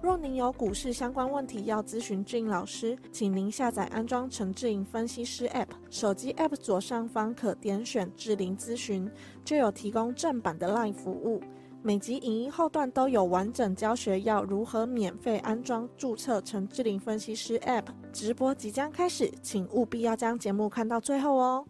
若您有股市相关问题要咨询志颖老师，请您下载安装陈志颖分析师 App，手机 App 左上方可点选志玲咨询，就有提供正版的 LINE 服务。每集影音后段都有完整教学，要如何免费安装、注册陈志玲分析师 App。直播即将开始，请务必要将节目看到最后哦。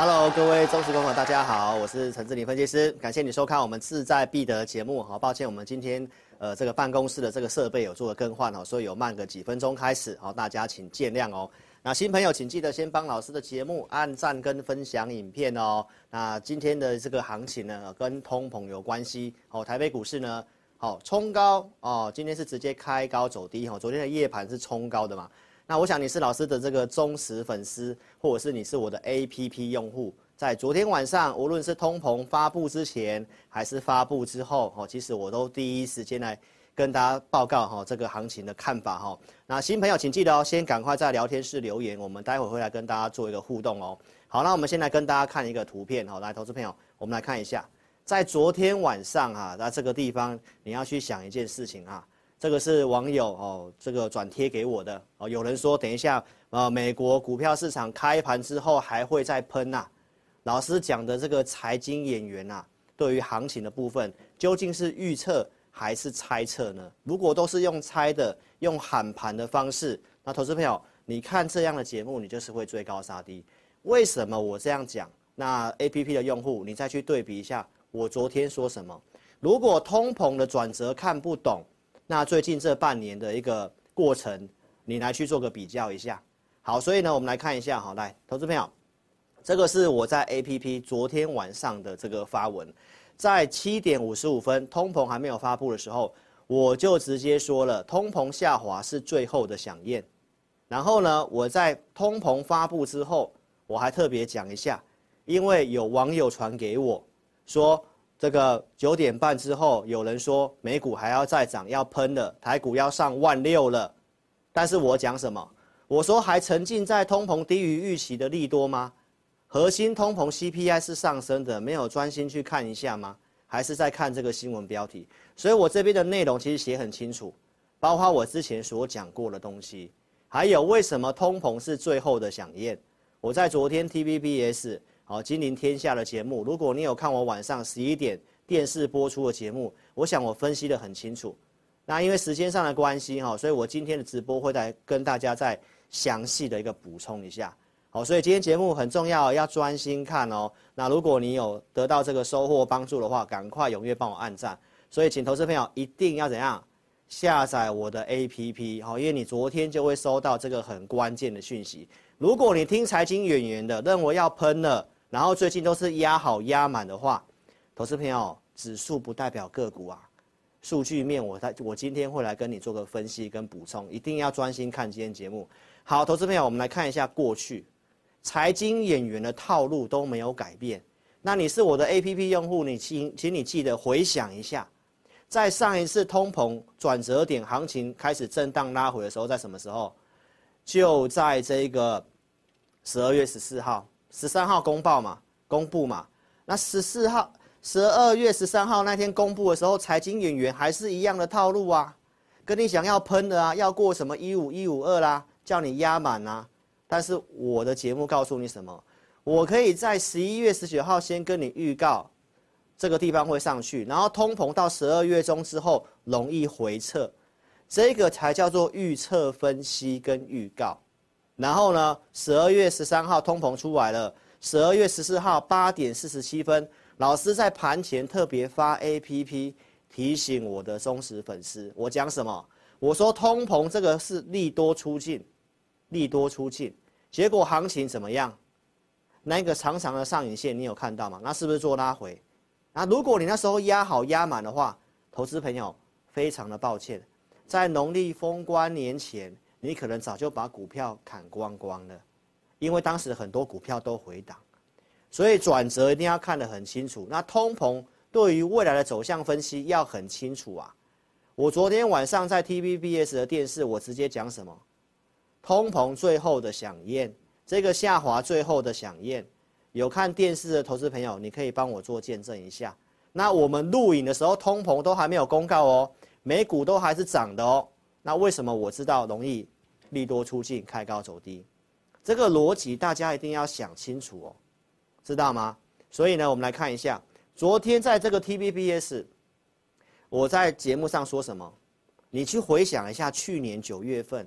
Hello，各位忠实观众，大家好，我是陈志玲分析师，感谢你收看我们志在必得节目。好，抱歉，我们今天呃这个办公室的这个设备有做了更换哦，所以有慢个几分钟开始，好，大家请见谅哦。那新朋友请记得先帮老师的节目按赞跟分享影片哦。那今天的这个行情呢，跟通膨有关系哦。台北股市呢，好冲高哦，今天是直接开高走低哦。昨天的夜盘是冲高的嘛？那我想你是老师的这个忠实粉丝，或者是你是我的 APP 用户，在昨天晚上，无论是通膨发布之前还是发布之后哦，其实我都第一时间来。跟大家报告哈，这个行情的看法哈。那新朋友请记得哦，先赶快在聊天室留言，我们待会会来跟大家做一个互动哦。好，那我们先来跟大家看一个图片哈，来，投资朋友，我们来看一下，在昨天晚上哈，那这个地方你要去想一件事情啊，这个是网友哦，这个转贴给我的哦。有人说，等一下，呃，美国股票市场开盘之后还会再喷呐。老师讲的这个财经演员呐，对于行情的部分究竟是预测？还是猜测呢？如果都是用猜的、用喊盘的方式，那投资朋友，你看这样的节目，你就是会追高杀低。为什么我这样讲？那 APP 的用户，你再去对比一下，我昨天说什么？如果通膨的转折看不懂，那最近这半年的一个过程，你来去做个比较一下。好，所以呢，我们来看一下，好，来，投资朋友，这个是我在 APP 昨天晚上的这个发文。在七点五十五分，通膨还没有发布的时候，我就直接说了，通膨下滑是最后的饗宴。然后呢，我在通膨发布之后，我还特别讲一下，因为有网友传给我，说这个九点半之后，有人说美股还要再涨，要喷了，台股要上万六了。但是我讲什么？我说还沉浸在通膨低于预期的利多吗？核心通膨 CPI 是上升的，没有专心去看一下吗？还是在看这个新闻标题？所以我这边的内容其实写很清楚，包括我之前所讲过的东西，还有为什么通膨是最后的饗宴。我在昨天 TVBS 好金临天下的节目，如果你有看我晚上十一点电视播出的节目，我想我分析得很清楚。那因为时间上的关系哈，所以我今天的直播会来跟大家再详细的一个补充一下。好，所以今天节目很重要，要专心看哦。那如果你有得到这个收获帮助的话，赶快踊跃帮我按赞。所以请投资朋友一定要怎样下载我的 APP，好，因为你昨天就会收到这个很关键的讯息。如果你听财经演员的，认为要喷了，然后最近都是压好压满的话，投资朋友，指数不代表个股啊。数据面我在我今天会来跟你做个分析跟补充，一定要专心看今天节目。好，投资朋友，我们来看一下过去。财经演员的套路都没有改变。那你是我的 APP 用户，你请请你记得回想一下，在上一次通膨转折点行情开始震荡拉回的时候，在什么时候？就在这个十二月十四号、十三号公报嘛，公布嘛。那十四号、十二月十三号那天公布的时候，财经演员还是一样的套路啊，跟你想要喷的啊，要过什么一五一五二啦，叫你压满啊。但是我的节目告诉你什么？我可以在十一月十九号先跟你预告，这个地方会上去，然后通膨到十二月中之后容易回撤，这个才叫做预测分析跟预告。然后呢，十二月十三号通膨出来了，十二月十四号八点四十七分，老师在盘前特别发 APP 提醒我的忠实粉丝，我讲什么？我说通膨这个是利多出尽。利多出尽，结果行情怎么样？那个长长的上影线你有看到吗？那是不是做拉回？那如果你那时候压好压满的话，投资朋友非常的抱歉，在农历封关年前，你可能早就把股票砍光光了，因为当时很多股票都回档，所以转折一定要看得很清楚。那通膨对于未来的走向分析要很清楚啊。我昨天晚上在 TVBS 的电视，我直接讲什么？通膨最后的饗宴，这个下滑最后的饗宴，有看电视的投资朋友，你可以帮我做见证一下。那我们录影的时候，通膨都还没有公告哦，美股都还是涨的哦。那为什么我知道容易利多出尽，开高走低？这个逻辑大家一定要想清楚哦，知道吗？所以呢，我们来看一下，昨天在这个 TVBS。我在节目上说什么？你去回想一下去年九月份，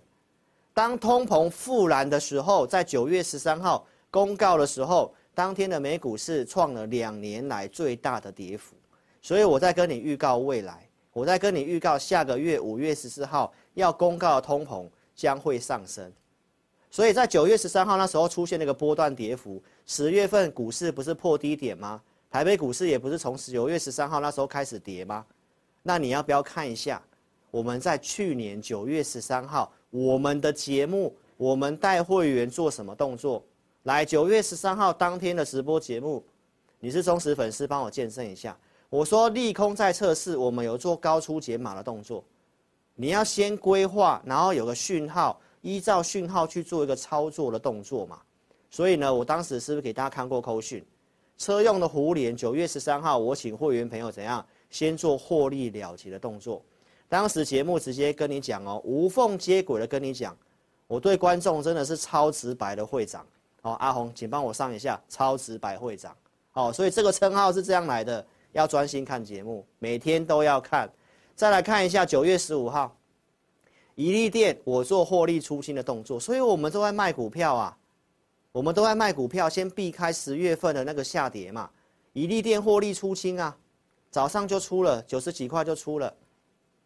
当通膨复燃的时候，在九月十三号公告的时候，当天的美股是创了两年来最大的跌幅。所以我在跟你预告未来，我在跟你预告下个月五月十四号要公告的通膨将会上升。所以在九月十三号那时候出现那个波段跌幅，十月份股市不是破低点吗？台北股市也不是从九月十三号那时候开始跌吗？那你要不要看一下？我们在去年九月十三号，我们的节目，我们带会员做什么动作？来，九月十三号当天的直播节目，你是忠实粉丝，帮我见证一下。我说利空在测试，我们有做高出解码的动作。你要先规划，然后有个讯号，依照讯号去做一个操作的动作嘛。所以呢，我当时是不是给大家看过扣讯？车用的互联，九月十三号，我请会员朋友怎样？先做获利了结的动作，当时节目直接跟你讲哦，无缝接轨的跟你讲，我对观众真的是超直白的会长哦，阿红，请帮我上一下超直白会长，哦，所以这个称号是这样来的，要专心看节目，每天都要看。再来看一下九月十五号，怡利电我做获利出清的动作，所以我们都在卖股票啊，我们都在卖股票，先避开十月份的那个下跌嘛，怡利电获利出清啊。早上就出了九十几块就出了，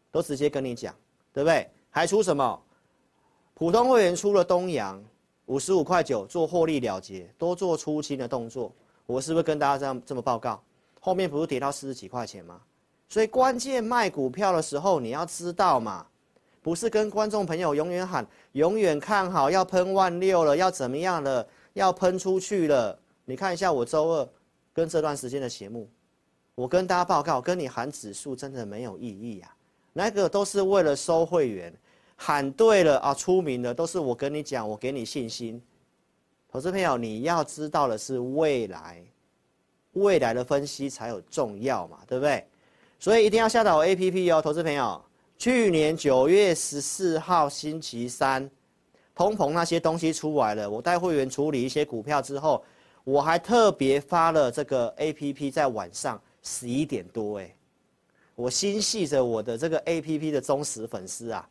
都直接跟你讲，对不对？还出什么？普通会员出了东阳五十五块九做获利了结，多做出清的动作。我是不是跟大家这样这么报告？后面不是跌到四十几块钱吗？所以关键卖股票的时候你要知道嘛，不是跟观众朋友永远喊永远看好要喷万六了，要怎么样了，要喷出去了。你看一下我周二跟这段时间的节目。我跟大家报告，跟你喊指数真的没有意义啊！那个都是为了收会员，喊对了啊，出名的都是我跟你讲，我给你信心。投资朋友，你要知道的是未来，未来的分析才有重要嘛，对不对？所以一定要下载我 APP 哦，投资朋友。去年九月十四号星期三，通膨那些东西出来了，我带会员处理一些股票之后，我还特别发了这个 APP 在晚上。十一点多哎，我心系着我的这个 APP 的忠实粉丝啊，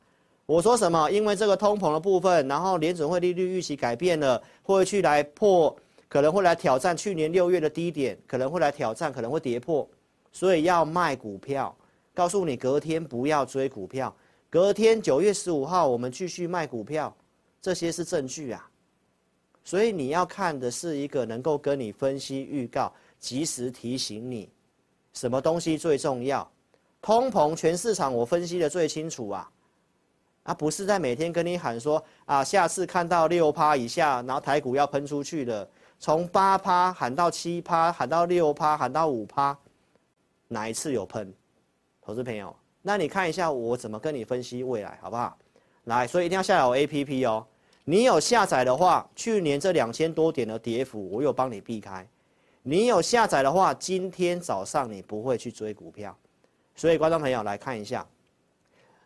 我说什么？因为这个通膨的部分，然后联准会利率预期改变了，会去来破，可能会来挑战去年六月的低点，可能会来挑战，可能会跌破，所以要卖股票。告诉你，隔天不要追股票，隔天九月十五号我们继续卖股票，这些是证据啊。所以你要看的是一个能够跟你分析预告，及时提醒你。什么东西最重要？通膨全市场我分析的最清楚啊，啊不是在每天跟你喊说啊，下次看到六趴以下，然后台股要喷出去了，从八趴喊到七趴，喊到六趴，喊到五趴，哪一次有喷？投资朋友，那你看一下我怎么跟你分析未来，好不好？来，所以一定要下载我 APP 哦。你有下载的话，去年这两千多点的跌幅，我有帮你避开。你有下载的话，今天早上你不会去追股票，所以观众朋友来看一下，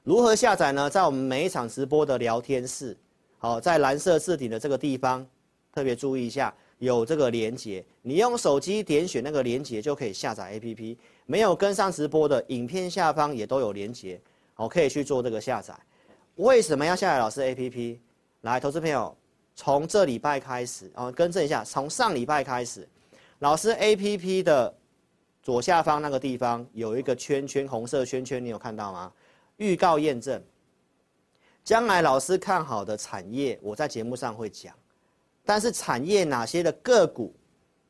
如何下载呢？在我们每一场直播的聊天室，好，在蓝色置顶的这个地方，特别注意一下，有这个连接，你用手机点选那个连接就可以下载 APP。没有跟上直播的，影片下方也都有连结，哦，可以去做这个下载。为什么要下载老师 APP？来，投资朋友，从这礼拜开始，啊，更正一下，从上礼拜开始。老师 APP 的左下方那个地方有一个圈圈，红色圈圈，你有看到吗？预告验证，将来老师看好的产业，我在节目上会讲。但是产业哪些的个股，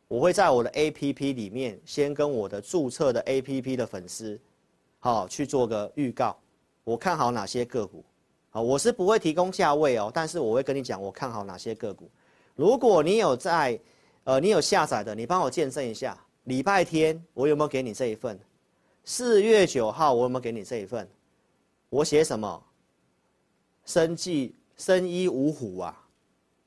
我会在我的 APP 里面先跟我的注册的 APP 的粉丝，好去做个预告。我看好哪些个股，好，我是不会提供价位哦，但是我会跟你讲我看好哪些个股。如果你有在，呃，你有下载的，你帮我见证一下。礼拜天我有没有给你这一份？四月九号我有没有给你这一份？我写什么？生技生医五虎啊，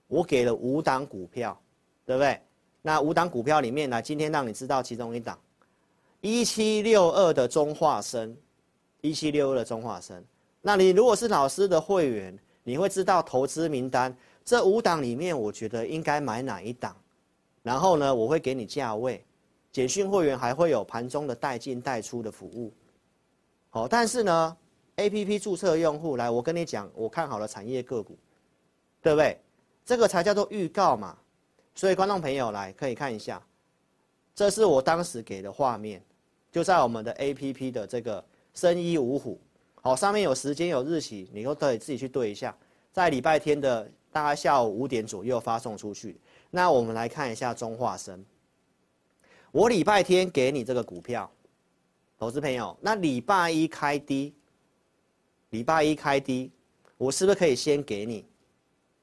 我给了五档股票，对不对？那五档股票里面呢，今天让你知道其中一档，一七六二的中化生，一七六二的中化生。那你如果是老师的会员，你会知道投资名单这五档里面，我觉得应该买哪一档，然后呢，我会给你价位。简讯会员还会有盘中的带进带出的服务，好，但是呢，APP 注册用户来，我跟你讲，我看好了产业个股，对不对？这个才叫做预告嘛。所以观众朋友来可以看一下，这是我当时给的画面，就在我们的 APP 的这个生医五虎，好，上面有时间有日期，你都可以自己去对一下，在礼拜天的大概下午五点左右发送出去。那我们来看一下中化生。我礼拜天给你这个股票，投资朋友，那礼拜一开低，礼拜一开低，我是不是可以先给你？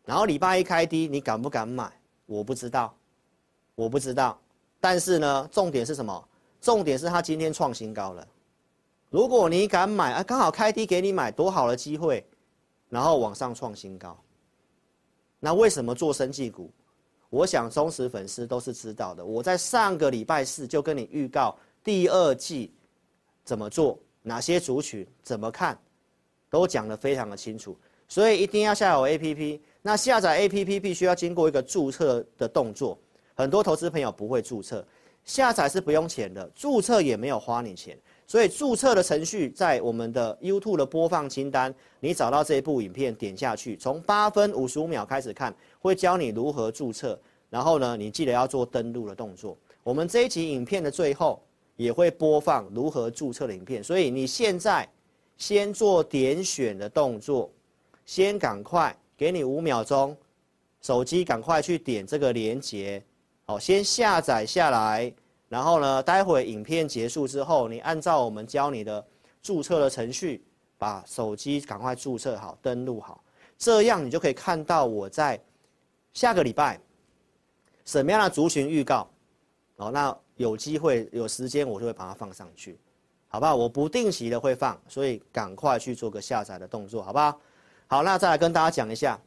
然后礼拜一开低，你敢不敢买？我不知道，我不知道。但是呢，重点是什么？重点是它今天创新高了。如果你敢买啊，刚好开低给你买，多好的机会，然后往上创新高。那为什么做生技股？我想忠实粉丝都是知道的。我在上个礼拜四就跟你预告第二季怎么做，哪些族群怎么看，都讲得非常的清楚。所以一定要下载 APP。那下载 APP 必须要经过一个注册的动作，很多投资朋友不会注册。下载是不用钱的，注册也没有花你钱。所以注册的程序在我们的 YouTube 的播放清单，你找到这一部影片，点下去，从八分五十五秒开始看，会教你如何注册。然后呢，你记得要做登录的动作。我们这一集影片的最后也会播放如何注册的影片，所以你现在先做点选的动作，先赶快给你五秒钟，手机赶快去点这个连接，好，先下载下来。然后呢，待会影片结束之后，你按照我们教你的注册的程序，把手机赶快注册好、登录好，这样你就可以看到我在下个礼拜什么样的族群预告。哦，那有机会有时间我就会把它放上去，好不好？我不定期的会放，所以赶快去做个下载的动作，好不好？好，那再来跟大家讲一下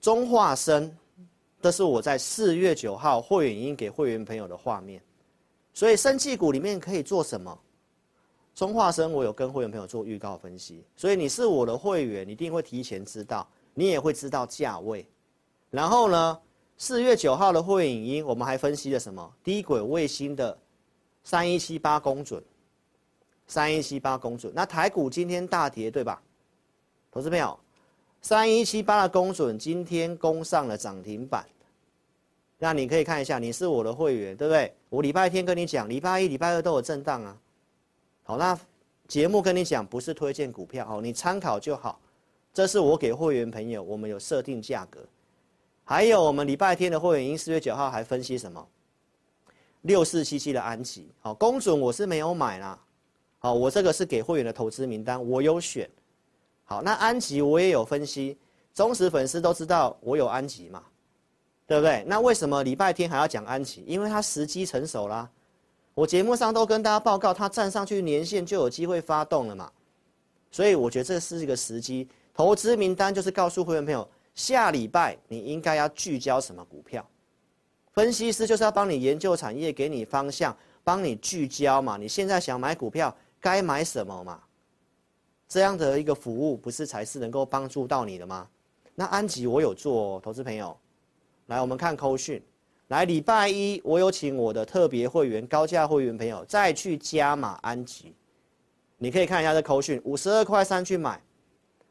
中化生，这是我在四月九号会员音给会员朋友的画面。所以生技股里面可以做什么？中化生我有跟会员朋友做预告分析，所以你是我的会员，你一定会提前知道，你也会知道价位。然后呢，四月九号的会员影音，我们还分析了什么？低轨卫星的三一七八公准，三一七八公准。那台股今天大跌，对吧？投资朋友，三一七八的公准今天攻上了涨停板。那你可以看一下，你是我的会员，对不对？我礼拜天跟你讲，礼拜一、礼拜二都有震荡啊。好，那节目跟你讲不是推荐股票，好，你参考就好。这是我给会员朋友，我们有设定价格。还有我们礼拜天的会员，因四月九号还分析什么？六四七七的安吉，好，公准我是没有买啦。好，我这个是给会员的投资名单，我有选。好，那安吉我也有分析，忠实粉丝都知道我有安吉嘛。对不对？那为什么礼拜天还要讲安吉？因为它时机成熟啦。我节目上都跟大家报告，它站上去年线就有机会发动了嘛。所以我觉得这是一个时机。投资名单就是告诉会员朋友，下礼拜你应该要聚焦什么股票。分析师就是要帮你研究产业，给你方向，帮你聚焦嘛。你现在想买股票，该买什么嘛？这样的一个服务，不是才是能够帮助到你的吗？那安吉我有做哦，投资朋友。来，我们看扣讯。来，礼拜一我有请我的特别会员、高价会员朋友再去加码安吉。你可以看一下这扣讯，五十二块三去买，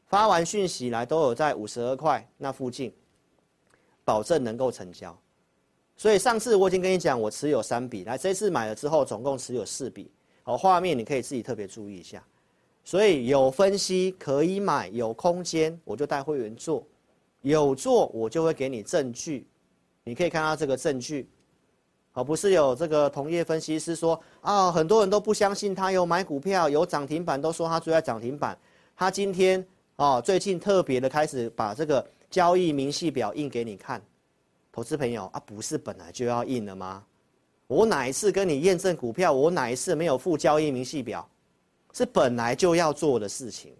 发完讯息来都有在五十二块那附近，保证能够成交。所以上次我已经跟你讲，我持有三笔，来这次买了之后总共持有四笔。好，画面你可以自己特别注意一下。所以有分析可以买，有空间我就带会员做。有做我就会给你证据，你可以看到这个证据，而不是有这个同业分析师说啊，很多人都不相信他有买股票有涨停板，都说他追在涨停板，他今天哦，最近特别的开始把这个交易明细表印给你看，投资朋友啊，不是本来就要印了吗？我哪一次跟你验证股票，我哪一次没有附交易明细表，是本来就要做的事情，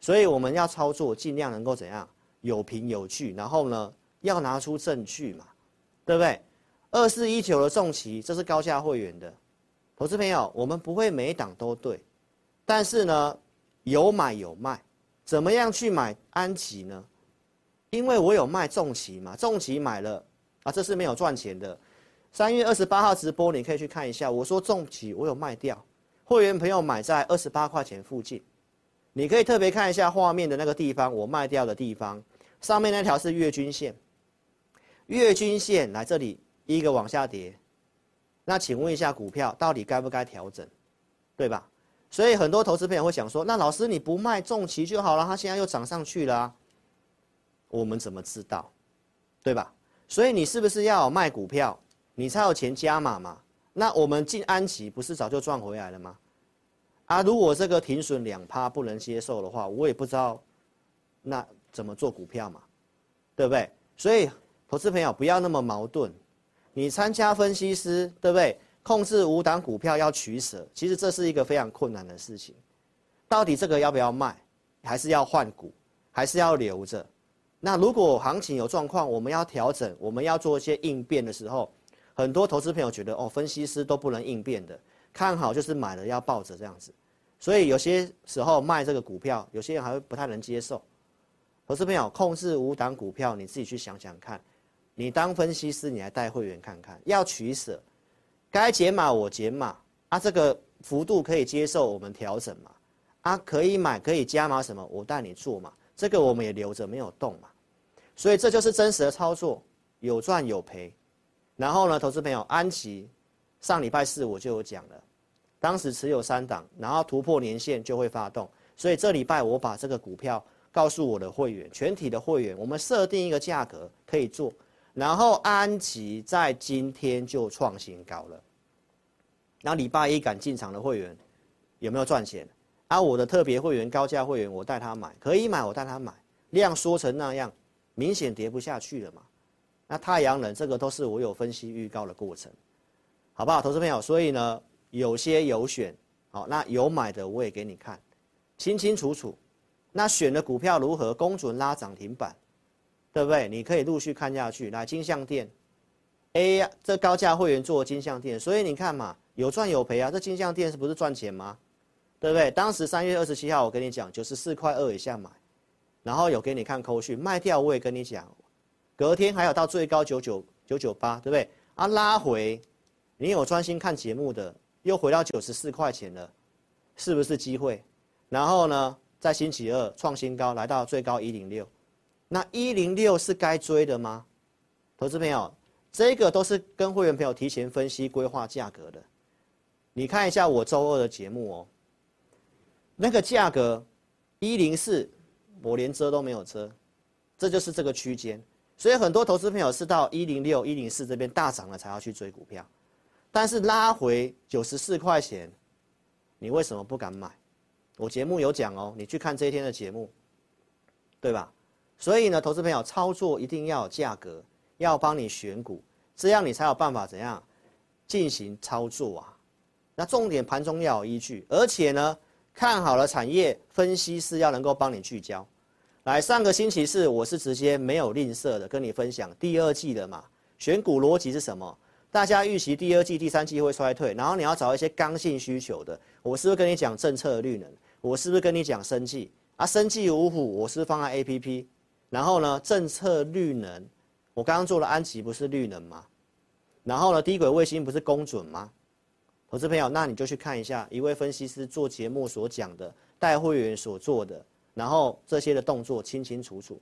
所以我们要操作，尽量能够怎样有凭有据，然后呢，要拿出证据嘛，对不对？二四一九的重骑，这是高价会员的，投资朋友，我们不会每一档都对，但是呢。有买有卖，怎么样去买安吉呢？因为我有卖重骑嘛，重骑买了啊，这是没有赚钱的。三月二十八号直播，你可以去看一下。我说重骑我有卖掉，会员朋友买在二十八块钱附近，你可以特别看一下画面的那个地方，我卖掉的地方，上面那条是月均线，月均线来这里一个往下跌，那请问一下，股票到底该不该调整，对吧？所以很多投资朋友会想说：“那老师你不卖重骑就好了，它现在又涨上去了。”我们怎么知道，对吧？所以你是不是要卖股票，你才有钱加码嘛？那我们进安琪不是早就赚回来了吗？啊，如果这个停损两趴不能接受的话，我也不知道那怎么做股票嘛，对不对？所以投资朋友不要那么矛盾，你参加分析师，对不对？控制五档股票要取舍，其实这是一个非常困难的事情。到底这个要不要卖，还是要换股，还是要留着？那如果行情有状况，我们要调整，我们要做一些应变的时候，很多投资朋友觉得哦，分析师都不能应变的，看好就是买了要抱着这样子。所以有些时候卖这个股票，有些人还会不太能接受。投资朋友控制五档股票，你自己去想想看，你当分析师，你来带会员看看，要取舍。该减码我减码啊，这个幅度可以接受，我们调整嘛。啊，可以买可以加码什么，我带你做嘛。这个我们也留着没有动嘛。所以这就是真实的操作，有赚有赔。然后呢，投资朋友，安琪上礼拜四我就有讲了，当时持有三档，然后突破年线就会发动。所以这礼拜我把这个股票告诉我的会员，全体的会员，我们设定一个价格可以做。然后安琪在今天就创新高了。然后礼拜一敢进场的会员有没有赚钱？啊，我的特别会员、高价会员，我带他买，可以买，我带他买，量缩成那样，明显跌不下去了嘛。那太阳能这个都是我有分析预告的过程，好不好，投资朋友？所以呢，有些有选，好，那有买的我也给你看，清清楚楚。那选的股票如何？公准拉涨停板。对不对？你可以陆续看下去。来，金像电，A 呀，这高价会员做金像电，所以你看嘛，有赚有赔啊。这金像电是不是赚钱吗？对不对？当时三月二十七号，我跟你讲，九十四块二以下买，然后有给你看扣讯，卖掉我也跟你讲，隔天还有到最高九九九九八，对不对？啊，拉回，你有专心看节目的，又回到九十四块钱了，是不是机会？然后呢，在星期二创新高，来到最高一零六。那一零六是该追的吗？投资朋友，这个都是跟会员朋友提前分析规划价格的。你看一下我周二的节目哦，那个价格一零四，我连遮都没有遮，这就是这个区间。所以很多投资朋友是到一零六、一零四这边大涨了才要去追股票，但是拉回九十四块钱，你为什么不敢买？我节目有讲哦，你去看这一天的节目，对吧？所以呢，投资朋友操作一定要有价格，要帮你选股，这样你才有办法怎样进行操作啊？那重点盘中要有依据，而且呢，看好了产业分析师要能够帮你聚焦。来，上个星期四我是直接没有吝啬的跟你分享第二季的嘛，选股逻辑是什么？大家预期第二季、第三季会衰退，然后你要找一些刚性需求的。我是不是跟你讲政策绿能？我是不是跟你讲生技啊？生技五虎，我是放在 APP。然后呢，政策绿能，我刚刚做了安吉，不是绿能吗？然后呢，低轨卫星不是公准吗？投资朋友，那你就去看一下一位分析师做节目所讲的，带会员所做的，然后这些的动作清清楚楚。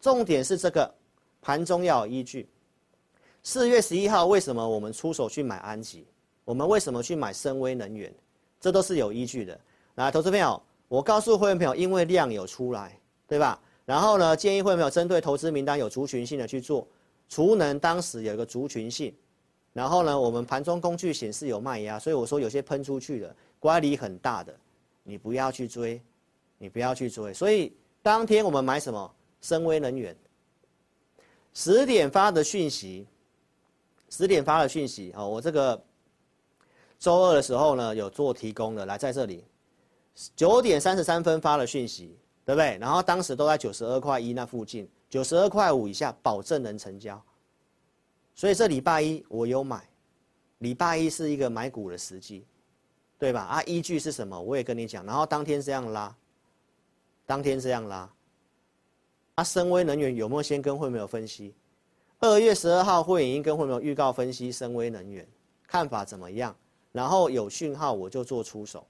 重点是这个盘中要有依据。四月十一号为什么我们出手去买安吉？我们为什么去买森崴能源？这都是有依据的。来，投资朋友，我告诉会员朋友，因为量有出来，对吧？然后呢，建议会员朋友针对投资名单有族群性的去做，储能当时有一个族群性，然后呢，我们盘中工具显示有卖压，所以我说有些喷出去的乖离很大的，你不要去追，你不要去追。所以当天我们买什么？深威能源。十点发的讯息，十点发的讯息哦，我这个周二的时候呢有做提供的，来在这里，九点三十三分发的讯息，对不对？然后当时都在九十二块一那附近，九十二块五以下保证能成交。所以这礼拜一我有买，礼拜一是一个买股的时机，对吧？啊，依据是什么？我也跟你讲，然后当天这样拉，当天这样拉。啊，森崴能源有没有先跟会没有分析？二月十二号会员已经跟会没有预告分析森崴能源，看法怎么样？然后有讯号我就做出手，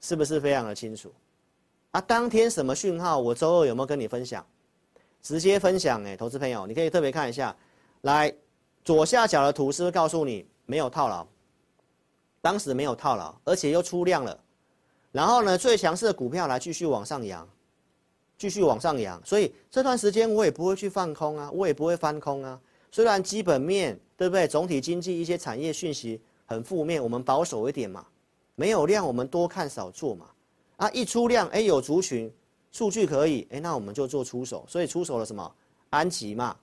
是不是非常的清楚？啊，当天什么讯号？我周二有没有跟你分享？直接分享哎，投资朋友，你可以特别看一下，来左下角的图是不是告诉你没有套牢？当时没有套牢，而且又出量了，然后呢，最强势的股票来继续往上扬。继续往上扬，所以这段时间我也不会去放空啊，我也不会翻空啊。虽然基本面对不对？总体经济一些产业讯息很负面，我们保守一点嘛。没有量，我们多看少做嘛。啊，一出量，哎，有族群数据可以，哎，那我们就做出手。所以出手了什么？安吉嘛，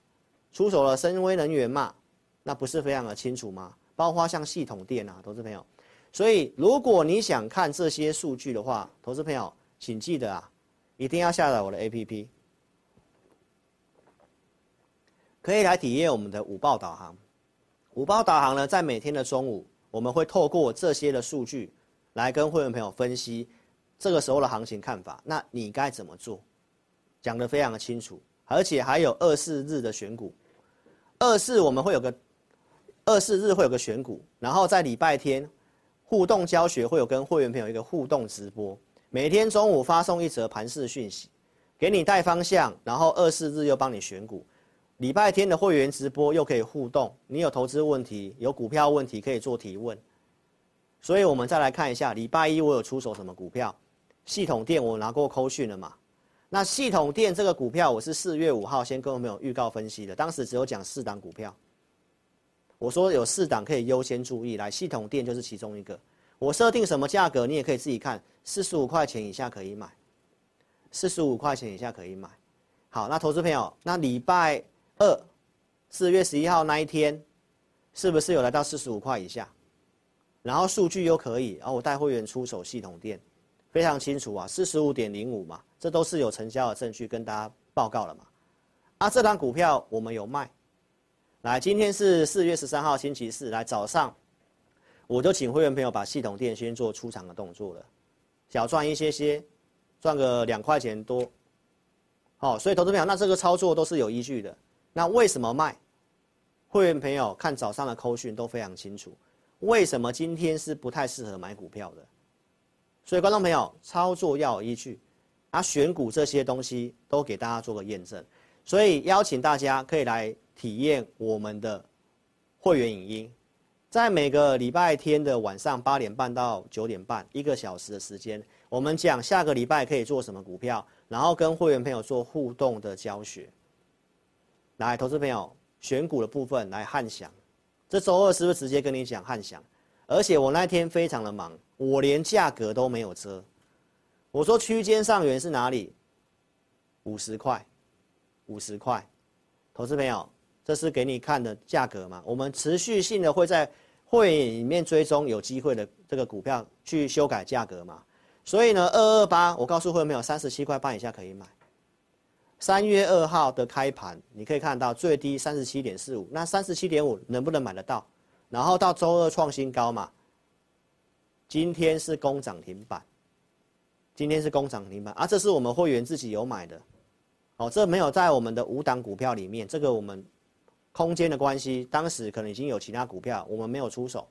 出手了深威能源嘛，那不是非常的清楚吗？包括像系统电啊，投资朋友。所以如果你想看这些数据的话，投资朋友请记得啊。一定要下载我的 APP，可以来体验我们的五报导航。五报导航呢，在每天的中午，我们会透过这些的数据来跟会员朋友分析这个时候的行情看法。那你该怎么做？讲得非常的清楚，而且还有二四日的选股。二四我们会有个二四日会有个选股，然后在礼拜天互动教学会有跟会员朋友一个互动直播。每天中午发送一则盘市讯息，给你带方向，然后二四日又帮你选股。礼拜天的会员直播又可以互动，你有投资问题、有股票问题可以做提问。所以我们再来看一下，礼拜一我有出手什么股票？系统电我拿过扣讯了嘛？那系统电这个股票我是四月五号先跟我们有预告分析的，当时只有讲四档股票，我说有四档可以优先注意，来系统电就是其中一个。我设定什么价格，你也可以自己看，四十五块钱以下可以买，四十五块钱以下可以买。好，那投资朋友，那礼拜二，四月十一号那一天，是不是有来到四十五块以下？然后数据又可以，然后我带会员出手系统店，非常清楚啊，四十五点零五嘛，这都是有成交的证据跟大家报告了嘛。啊，这档股票我们有卖。来，今天是四月十三号星期四，来早上。我就请会员朋友把系统店先做出场的动作了，小赚一些些，赚个两块钱多，好，所以投资朋友，那这个操作都是有依据的。那为什么卖？会员朋友看早上的扣讯都非常清楚，为什么今天是不太适合买股票的？所以观众朋友，操作要有依据，啊，选股这些东西都给大家做个验证，所以邀请大家可以来体验我们的会员影音。在每个礼拜天的晚上八点半到九点半，一个小时的时间，我们讲下个礼拜可以做什么股票，然后跟会员朋友做互动的教学。来，投资朋友选股的部分来汉翔，这周二是不是直接跟你讲汉翔？而且我那天非常的忙，我连价格都没有遮。我说区间上缘是哪里？五十块，五十块，投资朋友。这是给你看的价格嘛？我们持续性的会在会员里面追踪有机会的这个股票去修改价格嘛？所以呢，二二八我告诉会员朋友，三十七块半以下可以买。三月二号的开盘，你可以看到最低三十七点四五，那三十七点五能不能买得到？然后到周二创新高嘛？今天是攻涨停板，今天是攻涨停板啊！这是我们会员自己有买的，哦，这没有在我们的五档股票里面，这个我们。空间的关系，当时可能已经有其他股票，我们没有出手，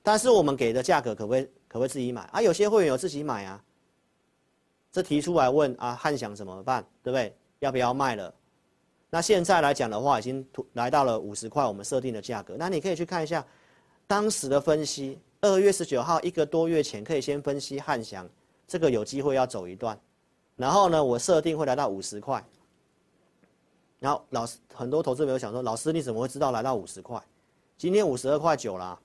但是我们给的价格可不可以可不可以自己买啊？有些会员有自己买啊，这提出来问啊，汉翔怎么办？对不对？要不要卖了？那现在来讲的话，已经来到了五十块，我们设定的价格。那你可以去看一下当时的分析，二月十九号一个多月前，可以先分析汉翔，这个有机会要走一段，然后呢，我设定会来到五十块。然后老师很多投资朋友想说，老师你怎么会知道来到五十块？今天五十二块九啦，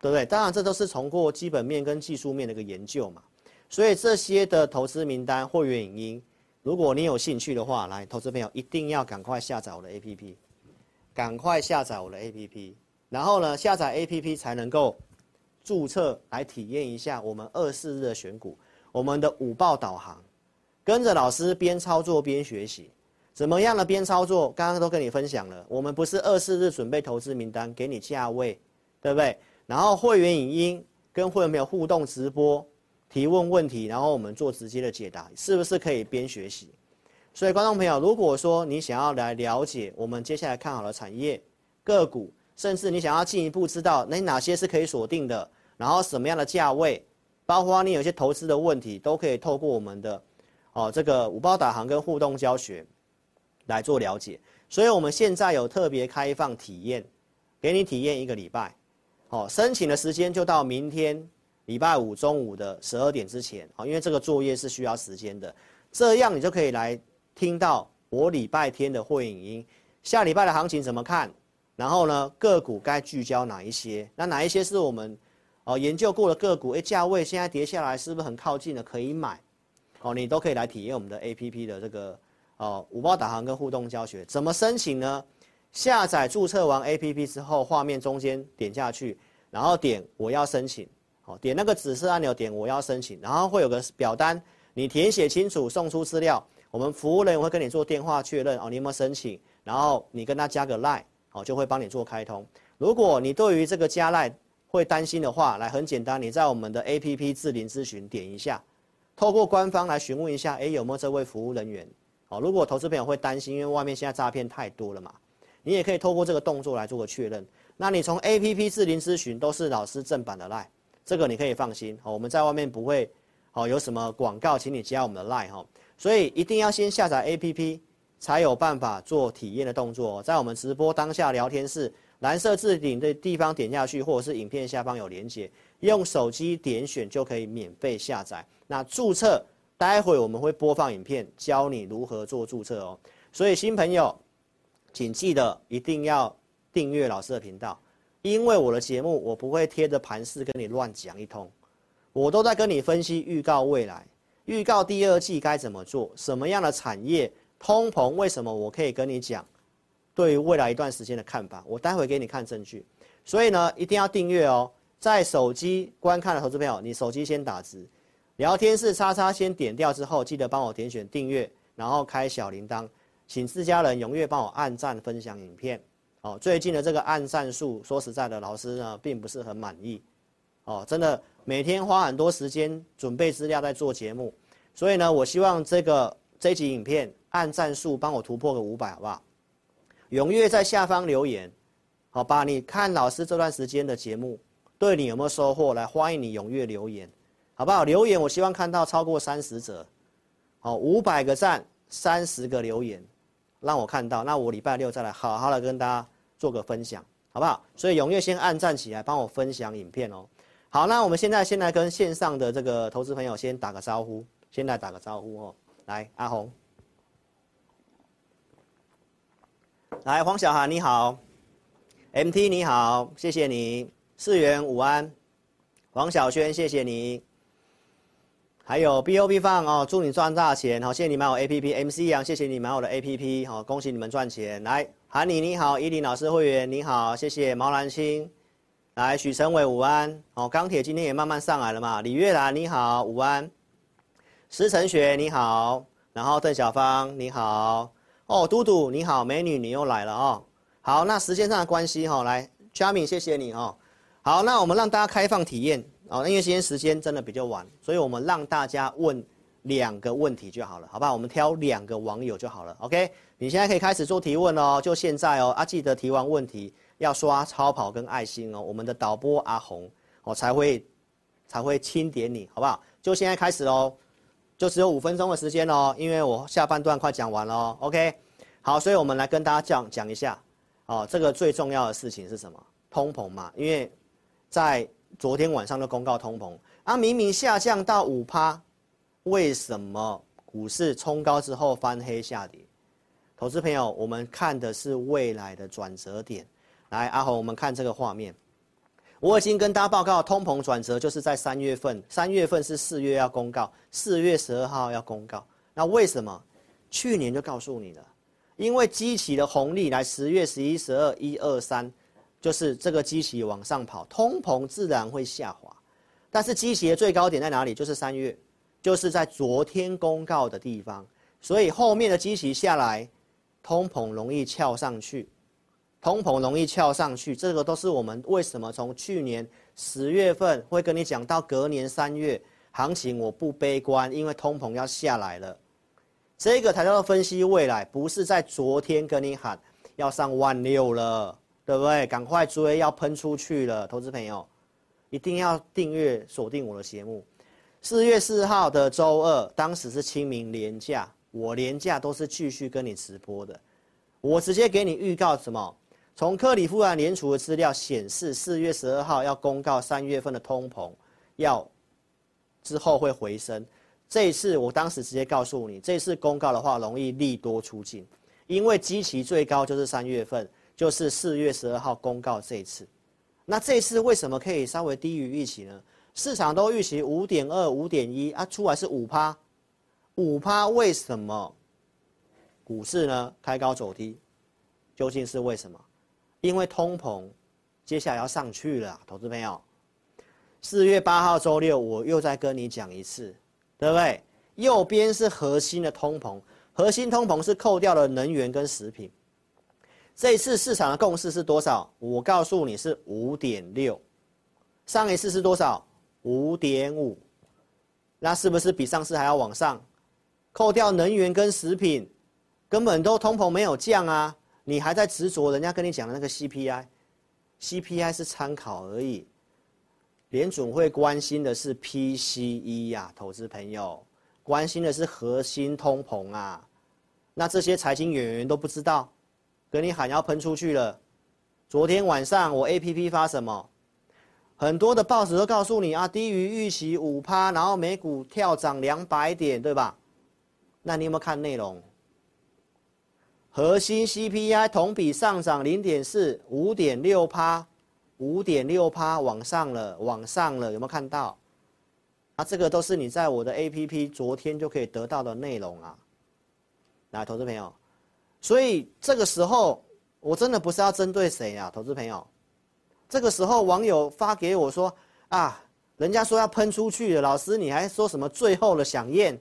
对不对？当然这都是从过基本面跟技术面的一个研究嘛。所以这些的投资名单、会员影音，如果你有兴趣的话，来，投资朋友一定要赶快下载我的 APP，赶快下载我的 APP，然后呢，下载 APP 才能够注册来体验一下我们二四日的选股，我们的五报导航，跟着老师边操作边学习，怎么样的边操作？刚刚都跟你分享了，我们不是二四日准备投资名单给你价位，对不对？然后会员影音跟会员朋友互动直播。提问问题，然后我们做直接的解答，是不是可以边学习？所以观众朋友，如果说你想要来了解我们接下来看好的产业、个股，甚至你想要进一步知道那哪些是可以锁定的，然后什么样的价位，包括你有些投资的问题，都可以透过我们的哦这个五包导航跟互动教学来做了解。所以我们现在有特别开放体验，给你体验一个礼拜，哦，申请的时间就到明天。礼拜五中午的十二点之前，因为这个作业是需要时间的，这样你就可以来听到我礼拜天的会影音，下礼拜的行情怎么看，然后呢，个股该聚焦哪一些？那哪一些是我们哦研究过的个股？哎，价位现在跌下来是不是很靠近了？可以买，哦，你都可以来体验我们的 APP 的这个哦五报导航跟互动教学，怎么申请呢？下载注册完 APP 之后，画面中间点下去，然后点我要申请。好，点那个紫色按钮，点我要申请，然后会有个表单，你填写清楚，送出资料，我们服务人员会跟你做电话确认哦，你有没有申请，然后你跟他加个 line，哦，就会帮你做开通。如果你对于这个加 line 会担心的话，来很简单，你在我们的 APP 智霖咨询点一下，透过官方来询问一下，哎，有没有这位服务人员？哦，如果投资朋友会担心，因为外面现在诈骗太多了嘛，你也可以透过这个动作来做个确认。那你从 APP 智霖咨询都是老师正版的 line。这个你可以放心，好我们在外面不会，哦，有什么广告，请你加我们的 line 哈，所以一定要先下载 APP，才有办法做体验的动作。在我们直播当下聊天室蓝色置顶的地方点下去，或者是影片下方有连结，用手机点选就可以免费下载。那注册，待会我们会播放影片，教你如何做注册哦。所以新朋友，请记得一定要订阅老师的频道。因为我的节目，我不会贴着盘势跟你乱讲一通，我都在跟你分析预告未来，预告第二季该怎么做，什么样的产业通膨，为什么我可以跟你讲，对于未来一段时间的看法，我待会给你看证据。所以呢，一定要订阅哦，在手机观看的投资朋友，你手机先打字，聊天室叉叉先点掉之后，记得帮我点选订阅，然后开小铃铛，请自家人踊跃帮我按赞分享影片。哦，最近的这个按赞数，说实在的，老师呢并不是很满意。哦，真的每天花很多时间准备资料在做节目，所以呢，我希望这个这集影片按赞数帮我突破个五百，好不好？踊跃在下方留言，好吧？你看老师这段时间的节目，对你有没有收获？来，欢迎你踊跃留言，好不好？留言我希望看到超过三十则，好，五百个赞，三十个留言，让我看到，那我礼拜六再来好好的跟大家。做个分享，好不好？所以踊跃先按赞起来，帮我分享影片哦。好，那我们现在先来跟线上的这个投资朋友先打个招呼，先来打个招呼哦。来，阿红，来黄小涵你好，MT 你好，谢谢你，世元午安，黄小轩谢谢你。还有 B O B 放哦，祝你赚大钱！好，谢谢你买我 A P P，M C 杨，谢谢你买我的 A P P，好，恭喜你们赚钱！来，韩妮你好，伊林老师会员你好，谢谢毛兰青，来许成伟午安，哦，钢铁今天也慢慢上来了嘛，李月兰你好，午安，石成学你好，然后邓小芳你好，哦，嘟嘟你好，美女你又来了哦，好，那时间上的关系哈，来 c h a r m i n 谢谢你哦，好，那我们让大家开放体验。哦，因为今天时间真的比较晚，所以我们让大家问两个问题就好了，好不好？我们挑两个网友就好了，OK？你现在可以开始做提问哦，就现在哦，啊，记得提完问题要刷超跑跟爱心哦，我们的导播阿红哦才会才会钦点你，好不好？就现在开始喽，就只有五分钟的时间哦，因为我下半段快讲完了，OK？好，所以我们来跟大家讲讲一下哦，这个最重要的事情是什么？通膨嘛，因为在昨天晚上的公告通膨啊，明明下降到五趴，为什么股市冲高之后翻黑下跌？投资朋友，我们看的是未来的转折点。来，阿红，我们看这个画面。我已经跟大家报告，通膨转折就是在三月份，三月份是四月要公告，四月十二号要公告。那为什么？去年就告诉你了，因为基期的红利来十月十一、十二、一二三，就是这个基期往上跑，通膨自然会下滑。但是基期的最高点在哪里？就是三月，就是在昨天公告的地方。所以后面的基期下来，通膨容易翘上去，通膨容易翘上去，这个都是我们为什么从去年十月份会跟你讲到隔年三月行情，我不悲观，因为通膨要下来了。这个才叫做分析未来，不是在昨天跟你喊要上万六了，对不对？赶快追，要喷出去了，投资朋友。一定要订阅锁定我的节目。四月四号的周二，当时是清明连假，我连假都是继续跟你直播的。我直接给你预告什么？从克里夫兰联储的资料显示，四月十二号要公告三月份的通膨，要之后会回升。这一次我当时直接告诉你，这次公告的话容易利多出尽，因为基期最高就是三月份，就是四月十二号公告这一次。那这次为什么可以稍微低于预期呢？市场都预期五点二、五点一啊，出来是五趴，五趴为什么股市呢开高走低？究竟是为什么？因为通膨接下来要上去了，投资朋友。四月八号周六，我又再跟你讲一次，对不对？右边是核心的通膨，核心通膨是扣掉了能源跟食品。这一次市场的共识是多少？我告诉你是五点六，上一次是多少？五点五，那是不是比上次还要往上？扣掉能源跟食品，根本都通膨没有降啊！你还在执着人家跟你讲的那个 CPI，CPI 是参考而已。联总会关心的是 PCE 呀，投资朋友，关心的是核心通膨啊。那这些财经演员都不知道。跟你喊要喷出去了，昨天晚上我 APP 发什么？很多的报纸都告诉你啊，低于预期五趴，然后美股跳涨两百点，对吧？那你有没有看内容？核心 CPI 同比上涨零点四，五点六趴，五点六趴往上了，往上了，有没有看到？啊，这个都是你在我的 APP 昨天就可以得到的内容啊。来，投资朋友。所以这个时候，我真的不是要针对谁啊，投资朋友。这个时候，网友发给我说：“啊，人家说要喷出去了，老师你还说什么最后的响宴？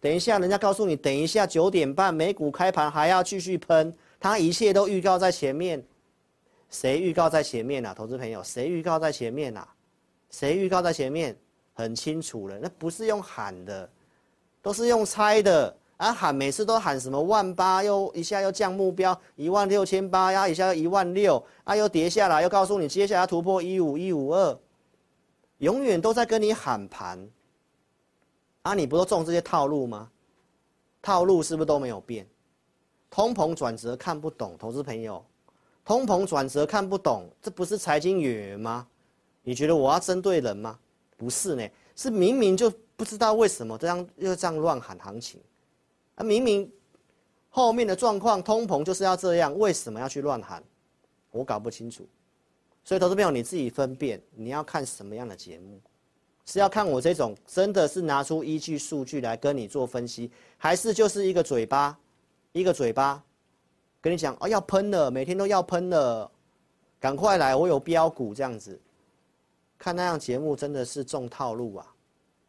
等一下，人家告诉你，等一下九点半美股开盘还要继续喷，他一切都预告在前面。谁预告在前面啊，投资朋友？谁预告在前面啊？谁预告在前面？很清楚了，那不是用喊的，都是用猜的。”啊喊，每次都喊什么万八，又一下又降目标一万六千八，呀一下又一万六，啊又跌下来，又告诉你接下来突破一五一五二，永远都在跟你喊盘。啊你不都中这些套路吗？套路是不是都没有变？通膨转折看不懂，投资朋友，通膨转折看不懂，这不是财经演员吗？你觉得我要针对人吗？不是呢，是明明就不知道为什么这样又这样乱喊行情。啊，明明后面的状况通膨就是要这样，为什么要去乱喊？我搞不清楚。所以，投资朋友你自己分辨，你要看什么样的节目，是要看我这种真的是拿出依据数据来跟你做分析，还是就是一个嘴巴，一个嘴巴跟你讲哦要喷了，每天都要喷了，赶快来，我有标股这样子。看那样节目真的是中套路啊！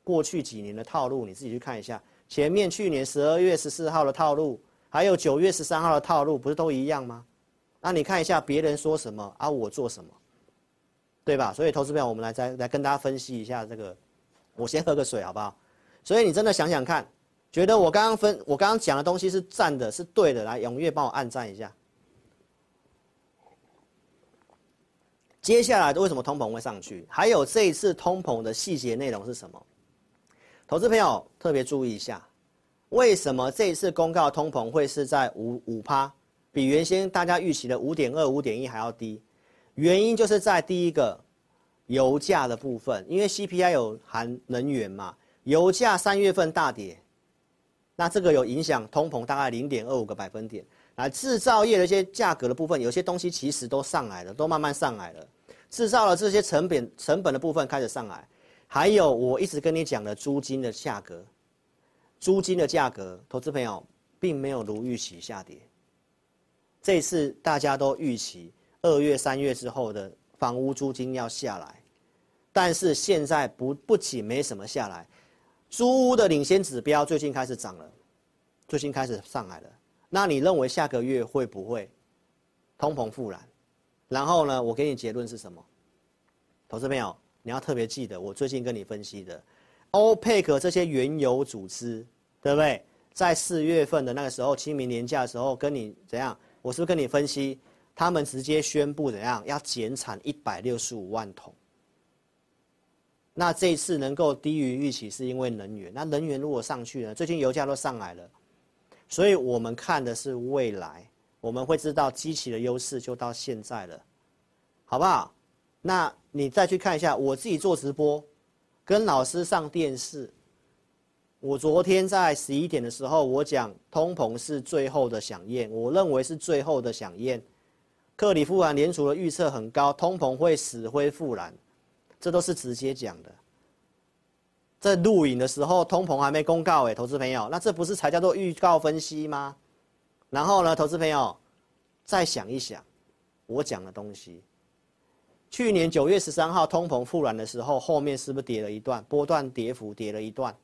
过去几年的套路，你自己去看一下。前面去年十二月十四号的套路，还有九月十三号的套路，不是都一样吗？那你看一下别人说什么啊，我做什么，对吧？所以投资票，我们来再来跟大家分析一下这个。我先喝个水好不好？所以你真的想想看，觉得我刚刚分我刚刚讲的东西是赞的，是对的，来踊跃帮我按赞一下。接下来为什么通膨会上去？还有这一次通膨的细节内容是什么？投资朋友特别注意一下，为什么这一次公告通膨会是在五五趴，比原先大家预期的五点二、五点一还要低？原因就是在第一个油价的部分，因为 CPI 有含能源嘛，油价三月份大跌，那这个有影响通膨大概零点二五个百分点。来制造业的一些价格的部分，有些东西其实都上来了，都慢慢上来了。制造了这些成本成本的部分开始上来，还有我一直跟你讲的租金的价格，租金的价格，投资朋友并没有如预期下跌。这次大家都预期二月、三月之后的房屋租金要下来，但是现在不不仅没什么下来，租屋的领先指标最近开始涨了，最近开始上来了。那你认为下个月会不会通膨复燃？然后呢，我给你结论是什么？投资朋友，你要特别记得我最近跟你分析的，欧佩克这些原油组织，对不对？在四月份的那个时候，清明年假的时候，跟你怎样？我是不是跟你分析，他们直接宣布怎样要减产一百六十五万桶？那这一次能够低于预期，是因为能源。那能源如果上去呢？最近油价都上来了，所以我们看的是未来，我们会知道机器的优势就到现在了，好不好？那你再去看一下，我自己做直播，跟老师上电视。我昨天在十一点的时候，我讲通膨是最后的响宴，我认为是最后的响宴。克里夫兰联储的预测很高，通膨会死灰复燃，这都是直接讲的。在录影的时候，通膨还没公告诶，投资朋友，那这不是才叫做预告分析吗？然后呢，投资朋友，再想一想，我讲的东西，去年九月十三号通膨复燃的时候，后面是不是跌了一段波段跌幅，跌了一段？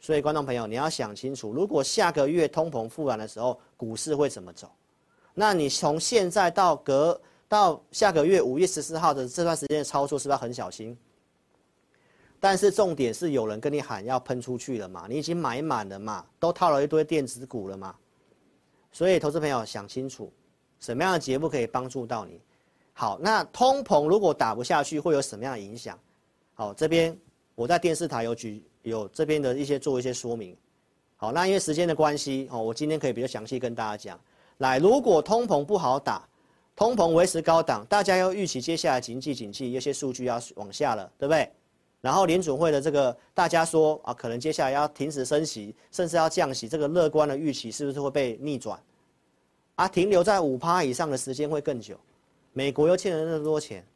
所以，观众朋友，你要想清楚，如果下个月通膨复燃的时候，股市会怎么走？那你从现在到隔到下个月五月十四号的这段时间的操作，是不是很小心？但是重点是有人跟你喊要喷出去了嘛？你已经买满了嘛？都套了一堆电子股了嘛？所以，投资朋友想清楚，什么样的节目可以帮助到你？好，那通膨如果打不下去，会有什么样的影响？好，这边我在电视台有举。有这边的一些做一些说明，好，那因为时间的关系，哦，我今天可以比较详细跟大家讲。来，如果通膨不好打，通膨维持高档，大家要预期接下来经济景气有些数据要往下了，对不对？然后联准会的这个大家说啊，可能接下来要停止升息，甚至要降息，这个乐观的预期是不是会被逆转？啊，停留在五趴以上的时间会更久，美国又欠了那么多钱，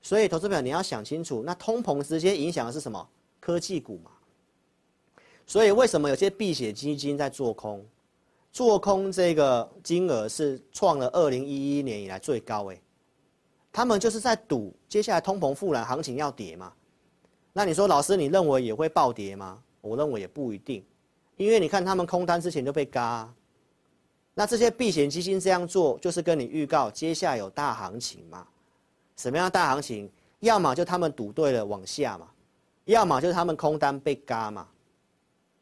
所以投资表你要想清楚，那通膨直接影响的是什么？科技股嘛，所以为什么有些避险基金在做空？做空这个金额是创了二零一一年以来最高诶，他们就是在赌接下来通膨复燃，行情要跌嘛。那你说老师，你认为也会暴跌吗？我认为也不一定，因为你看他们空单之前就被嘎。那这些避险基金这样做，就是跟你预告接下来有大行情嘛。什么样大行情？要么就他们赌对了往下嘛。要么就是他们空单被嘎嘛，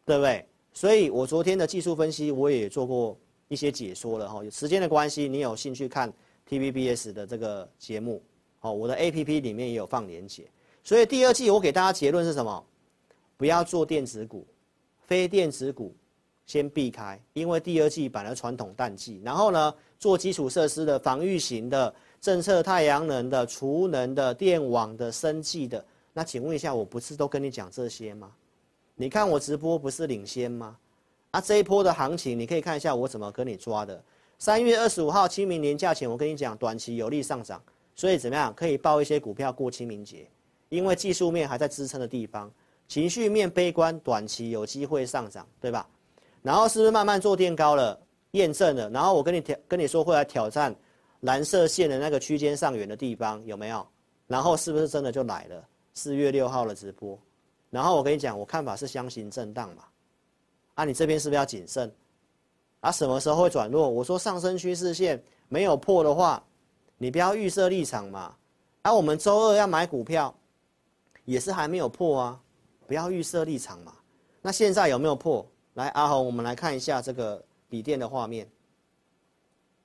对不对？所以我昨天的技术分析我也做过一些解说了哈。有时间的关系，你有兴趣看 TVBS 的这个节目，哦，我的 APP 里面也有放连结。所以第二季我给大家结论是什么？不要做电子股，非电子股先避开，因为第二季本来传统淡季。然后呢，做基础设施的、防御型的、政策太阳能的、储能的、电网的、生计的。那请问一下，我不是都跟你讲这些吗？你看我直播不是领先吗？啊，这一波的行情你可以看一下我怎么跟你抓的。三月二十五号清明年假前，我跟你讲短期有利上涨，所以怎么样可以报一些股票过清明节？因为技术面还在支撑的地方，情绪面悲观，短期有机会上涨，对吧？然后是不是慢慢做垫高了，验证了？然后我跟你挑跟你说会来挑战蓝色线的那个区间上缘的地方有没有？然后是不是真的就来了？四月六号的直播，然后我跟你讲，我看法是箱型震荡嘛，啊，你这边是不是要谨慎？啊，什么时候会转弱？我说上升趋势线没有破的话，你不要预设立场嘛。啊，我们周二要买股票，也是还没有破啊，不要预设立场嘛。那现在有没有破？来，阿红，我们来看一下这个笔电的画面。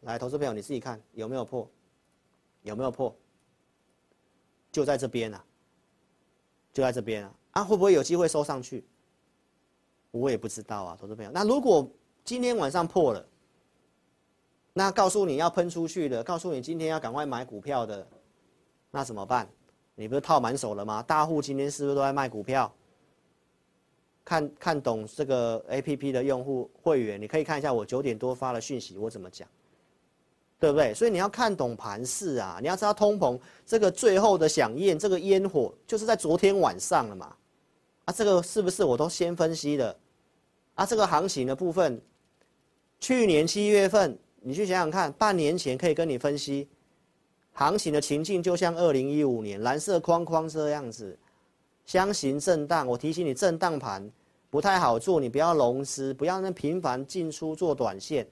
来，投资朋友你自己看有没有破？有没有破？就在这边啊。就在这边啊，啊，会不会有机会收上去？我也不知道啊，投资朋友。那如果今天晚上破了，那告诉你要喷出去的，告诉你今天要赶快买股票的，那怎么办？你不是套满手了吗？大户今天是不是都在卖股票？看看懂这个 APP 的用户会员，你可以看一下我九点多发的讯息，我怎么讲？对不对？所以你要看懂盘势啊，你要知道通膨这个最后的响应，这个烟火就是在昨天晚上了嘛，啊，这个是不是我都先分析的？啊，这个行情的部分，去年七月份你去想想看，半年前可以跟你分析，行情的情境就像二零一五年蓝色框框这样子，箱型震荡。我提醒你，震荡盘不太好做，你不要融资，不要那频繁进出做短线。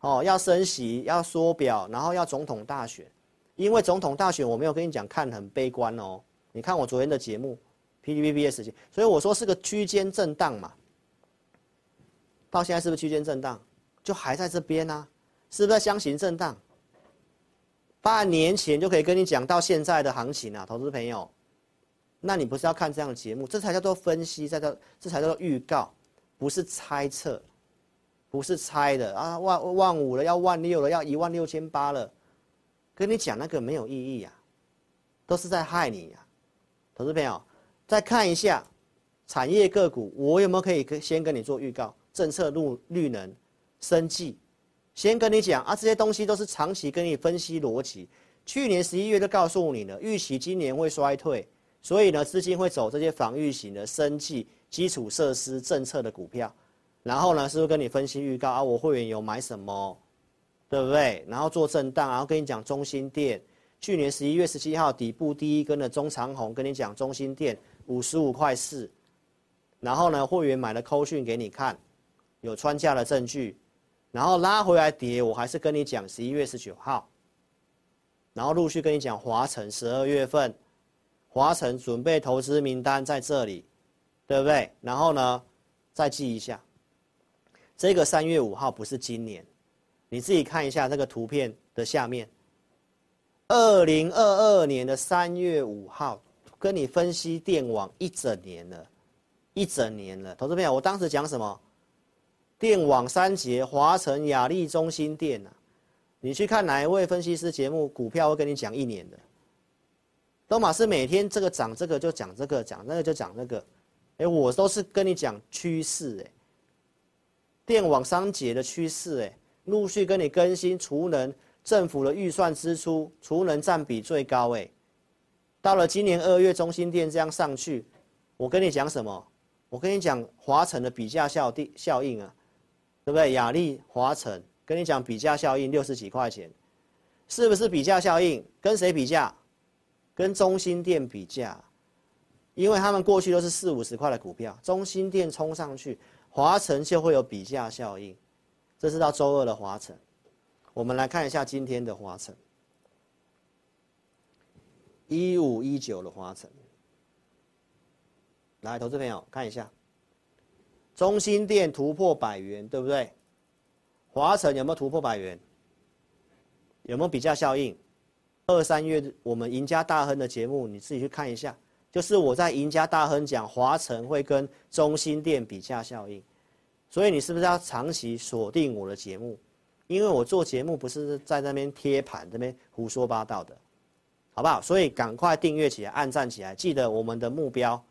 哦，要升息，要缩表，然后要总统大选，因为总统大选我没有跟你讲看很悲观哦。你看我昨天的节目，PTVBS，所以我说是个区间震荡嘛。到现在是不是区间震荡？就还在这边呢、啊，是不是箱型震荡？半年前就可以跟你讲到现在的行情啊，投资朋友，那你不是要看这样的节目？这才叫做分析，这叫这才叫做预告，不是猜测。不是猜的啊，万万五了，要万六了，要一万六千八了，跟你讲那个没有意义啊，都是在害你呀、啊，投资朋友，再看一下产业个股，我有没有可以先跟你做预告？政策绿绿能、生技，先跟你讲啊，这些东西都是长期跟你分析逻辑。去年十一月就告诉你了，预期今年会衰退，所以呢，资金会走这些防御型的生技、基础设施政策的股票。然后呢，是不是跟你分析预告啊？我会员有买什么，对不对？然后做震荡，然后跟你讲中兴电，去年十一月十七号底部第一根的中长红，跟你讲中兴电五十五块四，然后呢，会员买了扣讯给你看，有穿价的证据，然后拉回来跌，我还是跟你讲十一月十九号，然后陆续跟你讲华城十二月份，华晨准备投资名单在这里，对不对？然后呢，再记一下。这个三月五号不是今年，你自己看一下这个图片的下面。二零二二年的三月五号，跟你分析电网一整年了，一整年了。投资朋友，我当时讲什么？电网三杰：华晨、亚力、中心电啊。你去看哪一位分析师节目，股票会跟你讲一年的。都嘛是每天这个涨这个就讲这个，讲那个就讲那个。哎，我都是跟你讲趋势哎。电网商节的趋势，哎，陆续跟你更新储能，政府的预算支出，储能占比最高，哎，到了今年二月，中心电这样上去，我跟你讲什么？我跟你讲华城的比价效地效应啊，对不对？亚力、华城，跟你讲比价效应六十几块钱，是不是比价效应？跟谁比价？跟中心店比价，因为他们过去都是四五十块的股票，中心店冲上去。华城就会有比价效应，这是到周二的华城。我们来看一下今天的华城，一五一九的华城。来，投资朋友看一下，中心店突破百元，对不对？华城有没有突破百元？有没有比价效应？二三月我们赢家大亨的节目，你自己去看一下。就是我在赢家大亨讲华城会跟中心店比价效应，所以你是不是要长期锁定我的节目？因为我做节目不是在那边贴盘，这边胡说八道的，好不好？所以赶快订阅起来，按赞起来，记得我们的目标，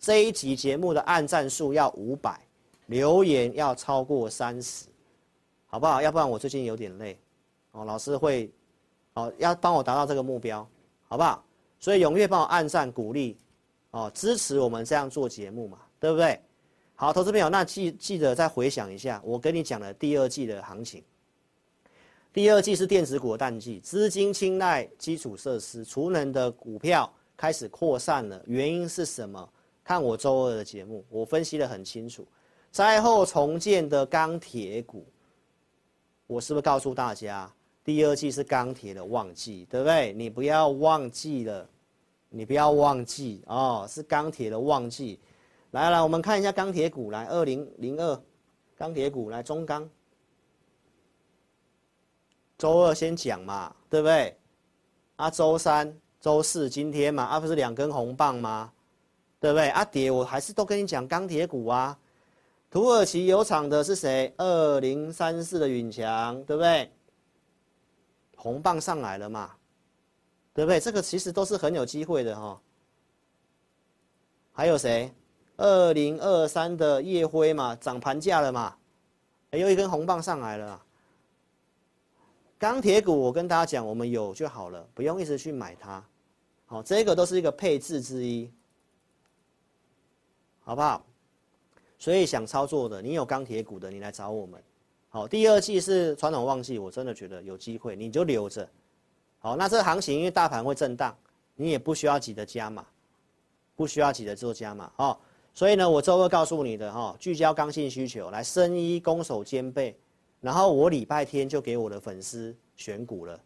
这一集节目的按赞数要五百，留言要超过三十，好不好？要不然我最近有点累，哦，老师会，哦，要帮我达到这个目标，好不好？所以踊跃帮我按赞鼓励，哦，支持我们这样做节目嘛，对不对？好，投资朋友，那记记得再回想一下，我跟你讲的第二季的行情。第二季是电子股的淡季，资金青睐基础设施、储能的股票开始扩散了，原因是什么？看我周二的节目，我分析得很清楚。灾后重建的钢铁股，我是不是告诉大家？第二季是钢铁的旺季，对不对？你不要忘记了，你不要忘记哦，是钢铁的旺季。来来，我们看一下钢铁股，来二零零二，钢铁股来中钢。周二先讲嘛，对不对？啊，周三、周四今天嘛，啊不是两根红棒吗？对不对？啊蝶，我还是都跟你讲钢铁股啊。土耳其有厂的是谁？二零三四的允强，对不对？红棒上来了嘛，对不对？这个其实都是很有机会的哈、哦。还有谁？二零二三的夜辉嘛，涨盘价了嘛，又一根红棒上来了。钢铁股我跟大家讲，我们有就好了，不用一直去买它。好，这个都是一个配置之一，好不好？所以想操作的，你有钢铁股的，你来找我们。好，第二季是传统旺季，我真的觉得有机会，你就留着。好，那这行情因为大盘会震荡，你也不需要急着加码，不需要急着做加码。哦，所以呢，我周二告诉你的哈，聚焦刚性需求，来生医攻守兼备。然后我礼拜天就给我的粉丝选股了。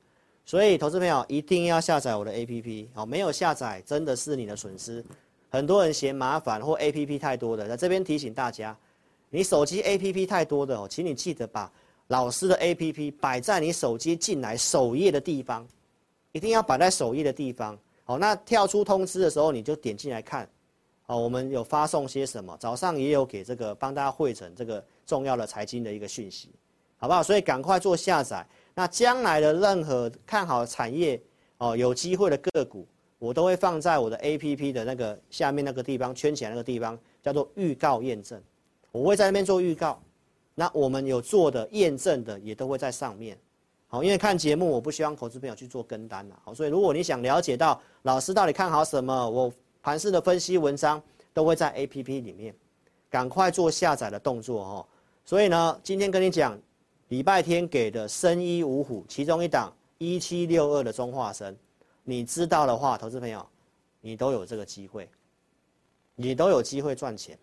所以，投资朋友一定要下载我的 APP 哦。没有下载，真的是你的损失。很多人嫌麻烦或 APP 太多的，在这边提醒大家，你手机 APP 太多的哦，请你记得把老师的 APP 摆在你手机进来首页的地方，一定要摆在首页的地方。好，那跳出通知的时候，你就点进来看。哦，我们有发送些什么？早上也有给这个帮大家汇成这个重要的财经的一个讯息，好不好？所以赶快做下载。那将来的任何看好产业哦，有机会的个股，我都会放在我的 APP 的那个下面那个地方圈起来那个地方，叫做预告验证。我会在那边做预告，那我们有做的验证的也都会在上面。好，因为看节目，我不希望投资朋友去做跟单了。好，所以如果你想了解到老师到底看好什么，我盘势的分析文章都会在 APP 里面，赶快做下载的动作哦。所以呢，今天跟你讲。礼拜天给的生一五虎，其中一档一七六二的中化生，你知道的话，投资朋友，你都有这个机会，你都有机会赚钱，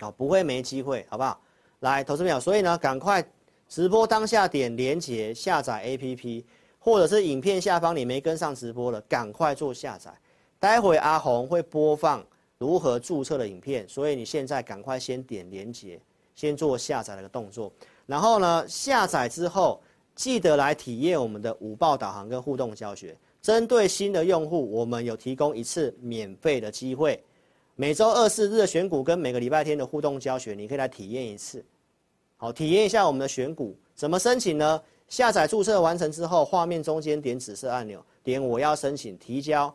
哦，不会没机会，好不好？来，投资朋友，所以呢，赶快直播当下点连结下载 APP，或者是影片下方你没跟上直播了，赶快做下载。待会阿红会播放如何注册的影片，所以你现在赶快先点连结，先做下载的一个动作。然后呢，下载之后记得来体验我们的五报导航跟互动教学。针对新的用户，我们有提供一次免费的机会，每周二、四日的选股跟每个礼拜天的互动教学，你可以来体验一次。好，体验一下我们的选股怎么申请呢？下载注册完成之后，画面中间点紫色按钮，点我要申请提交，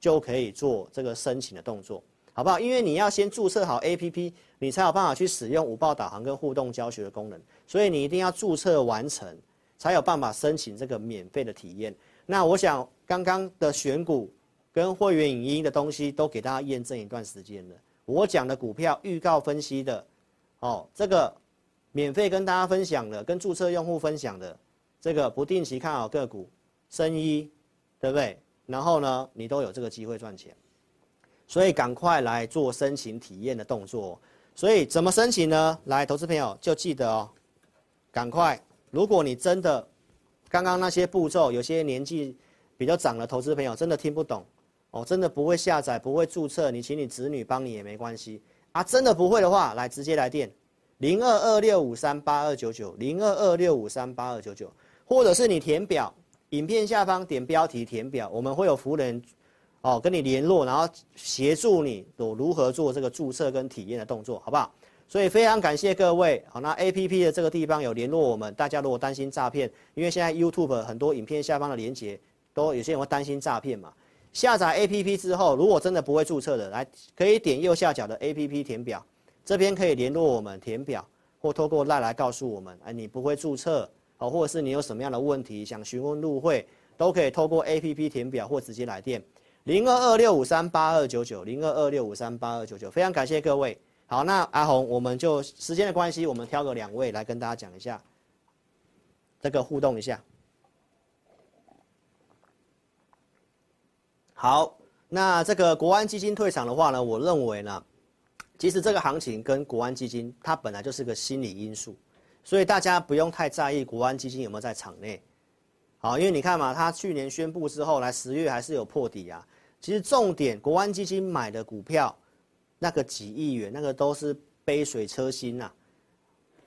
就可以做这个申请的动作。好不好？因为你要先注册好 APP，你才有办法去使用午报导航跟互动教学的功能，所以你一定要注册完成，才有办法申请这个免费的体验。那我想刚刚的选股跟会员影音的东西都给大家验证一段时间了。我讲的股票预告分析的，哦，这个免费跟大家分享的，跟注册用户分享的，这个不定期看好个股，生医，对不对？然后呢，你都有这个机会赚钱。所以赶快来做申请体验的动作。所以怎么申请呢？来，投资朋友就记得哦，赶快。如果你真的刚刚那些步骤，有些年纪比较长的投资朋友真的听不懂哦，真的不会下载、不会注册，你请你子女帮你也没关系啊。真的不会的话，来直接来电零二二六五三八二九九零二二六五三八二九九，或者是你填表，影片下方点标题填表，我们会有服务人。哦，跟你联络，然后协助你有如何做这个注册跟体验的动作，好不好？所以非常感谢各位。好，那 APP 的这个地方有联络我们，大家如果担心诈骗，因为现在 YouTube 很多影片下方的连接都有些人会担心诈骗嘛。下载 APP 之后，如果真的不会注册的，来可以点右下角的 APP 填表，这边可以联络我们填表，或透过赖来告诉我们，哎，你不会注册，哦，或者是你有什么样的问题想询问入会，都可以透过 APP 填表或直接来电。零二二六五三八二九九，零二二六五三八二九九，非常感谢各位。好，那阿红，我们就时间的关系，我们挑个两位来跟大家讲一下，这个互动一下。好，那这个国安基金退场的话呢，我认为呢，其实这个行情跟国安基金它本来就是个心理因素，所以大家不用太在意国安基金有没有在场内。好，因为你看嘛，他去年宣布之后，来十月还是有破底啊。其实重点，国安基金买的股票，那个几亿元，那个都是杯水车薪呐。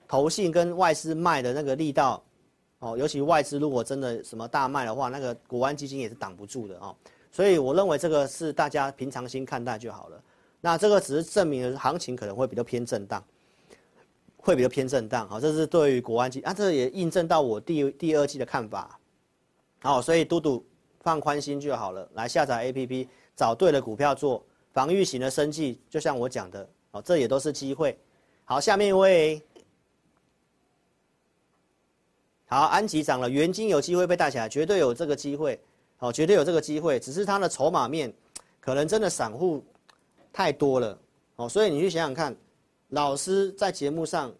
投信跟外资卖的那个力道，哦，尤其外资如果真的什么大卖的话，那个国安基金也是挡不住的哦。所以我认为这个是大家平常心看待就好了。那这个只是证明行情可能会比较偏震荡，会比较偏震荡。好，这是对于国安基啊，这也印证到我第第二季的看法。好，所以嘟嘟放宽心就好了。来下载 APP，找对了股票做防御型的生计，就像我讲的，哦，这也都是机会。好，下面一位，好，安吉涨了，元金有机会被带起来，绝对有这个机会，哦，绝对有这个机会，只是它的筹码面可能真的散户太多了，哦，所以你去想想看，老师在节目上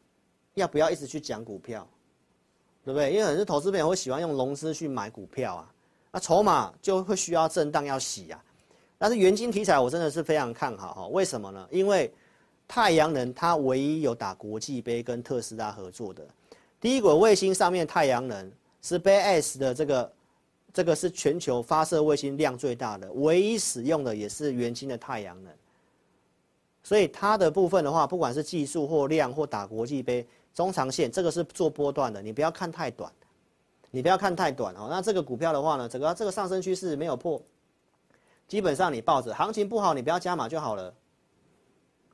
要不要一直去讲股票，对不对？因为很多投资朋友会喜欢用融资去买股票啊，那筹码就会需要震荡要洗啊。但是元晶题材我真的是非常看好哈，为什么呢？因为太阳能它唯一有打国际杯跟特斯拉合作的。第一轨卫星上面太阳能是 SpaceX 的这个，这个是全球发射卫星量最大的，唯一使用的也是元晶的太阳能。所以它的部分的话，不管是技术或量或打国际杯，中长线这个是做波段的，你不要看太短，你不要看太短哦。那这个股票的话呢，整个这个上升趋势没有破，基本上你抱着，行情不好你不要加码就好了，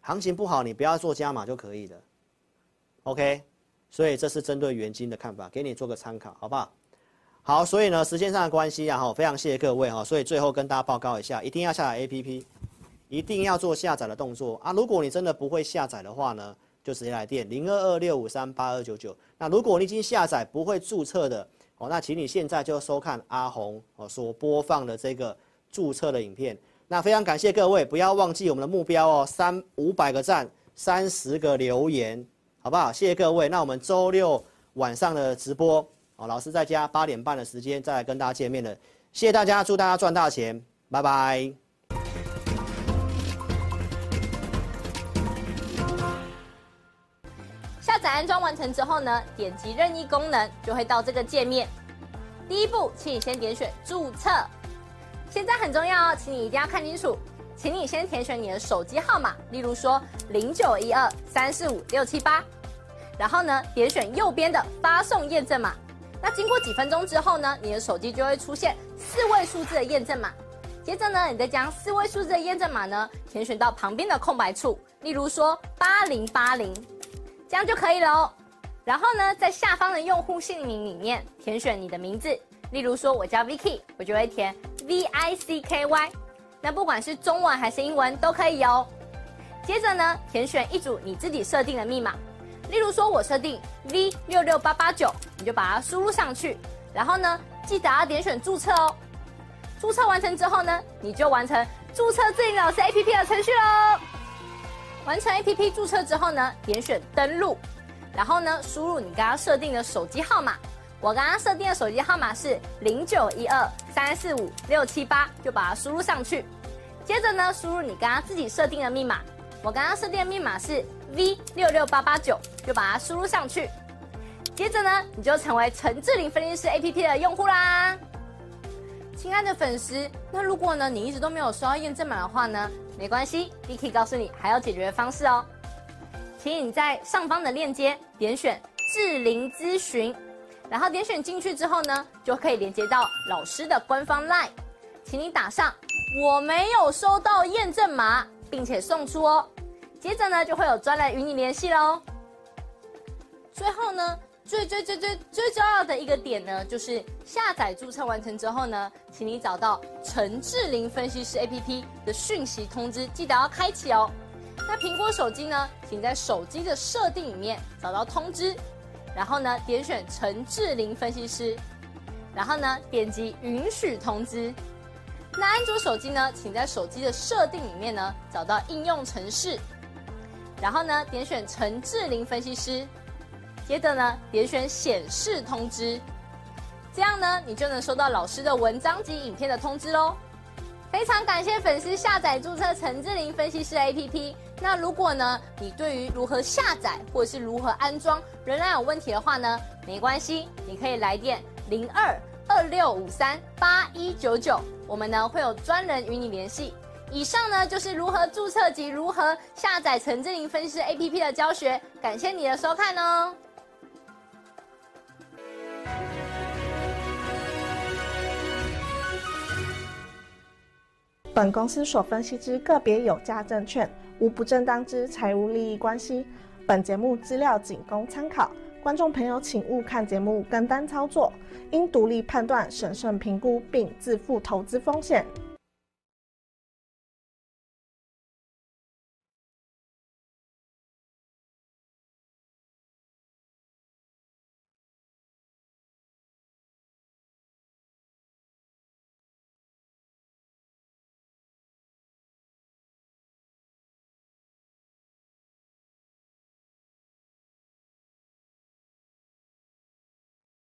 行情不好你不要做加码就可以了，OK。所以这是针对元晶的看法，给你做个参考，好不好？好，所以呢，时间上的关系啊，哈，非常谢谢各位哈。所以最后跟大家报告一下，一定要下载 APP，一定要做下载的动作啊。如果你真的不会下载的话呢，就直接来电零二二六五三八二九九。那如果你已经下载不会注册的哦，那请你现在就收看阿红哦所播放的这个注册的影片。那非常感谢各位，不要忘记我们的目标哦，三五百个赞，三十个留言。好不好？谢谢各位。那我们周六晚上的直播，好，老师在家八点半的时间再来跟大家见面了。谢谢大家，祝大家赚大钱，拜拜。下载安装完成之后呢，点击任意功能就会到这个界面。第一步，请你先点选注册。现在很重要哦，请你一定要看清楚。请你先填选你的手机号码，例如说零九一二三四五六七八，然后呢，点选右边的发送验证码。那经过几分钟之后呢，你的手机就会出现四位数字的验证码。接着呢，你再将四位数字的验证码呢填选到旁边的空白处，例如说八零八零，这样就可以了哦。然后呢，在下方的用户姓名里面填选你的名字，例如说我叫 Vicky，我就会填 V I C K Y。那不管是中文还是英文都可以哦。接着呢，填选一组你自己设定的密码，例如说我设定 V 六六八八九，你就把它输入上去。然后呢，记得要点选注册哦。注册完成之后呢，你就完成注册智霖老师 APP 的程序喽。完成 APP 注册之后呢，点选登录，然后呢，输入你刚刚设定的手机号码。我刚刚设定的手机号码是零九一二三四五六七八，就把它输入上去。接着呢，输入你刚刚自己设定的密码。我刚刚设定的密码是 V 六六八八九，就把它输入上去。接着呢，你就成为陈智霖分析师 APP 的用户啦。亲爱的粉丝，那如果呢你一直都没有收到验证码的话呢，没关系，Vicky 告诉你还有解决的方式哦。请你在上方的链接点选智霖咨询。然后点选进去之后呢，就可以连接到老师的官方 LINE，请你打上我没有收到验证码，并且送出哦。接着呢，就会有专人与你联系喽。最后呢，最最最最最重要的一个点呢，就是下载注册完成之后呢，请你找到陈智霖分析师 APP 的讯息通知，记得要开启哦。那苹果手机呢，请在手机的设定里面找到通知。然后呢，点选陈智霖分析师，然后呢，点击允许通知。那安卓手机呢，请在手机的设定里面呢，找到应用程式，然后呢，点选陈智霖分析师，接着呢，点选显示通知，这样呢，你就能收到老师的文章及影片的通知喽。非常感谢粉丝下载注册陈智霖分析师 APP。那如果呢，你对于如何下载或是如何安装仍然有问题的话呢，没关系，你可以来电零二二六五三八一九九，我们呢会有专人与你联系。以上呢就是如何注册及如何下载陈智霖分析师 APP 的教学，感谢你的收看哦。本公司所分析之个别有价证券，无不正当之财务利益关系。本节目资料仅供参考，观众朋友请勿看节目跟单操作，应独立判断、审慎评估并自负投资风险。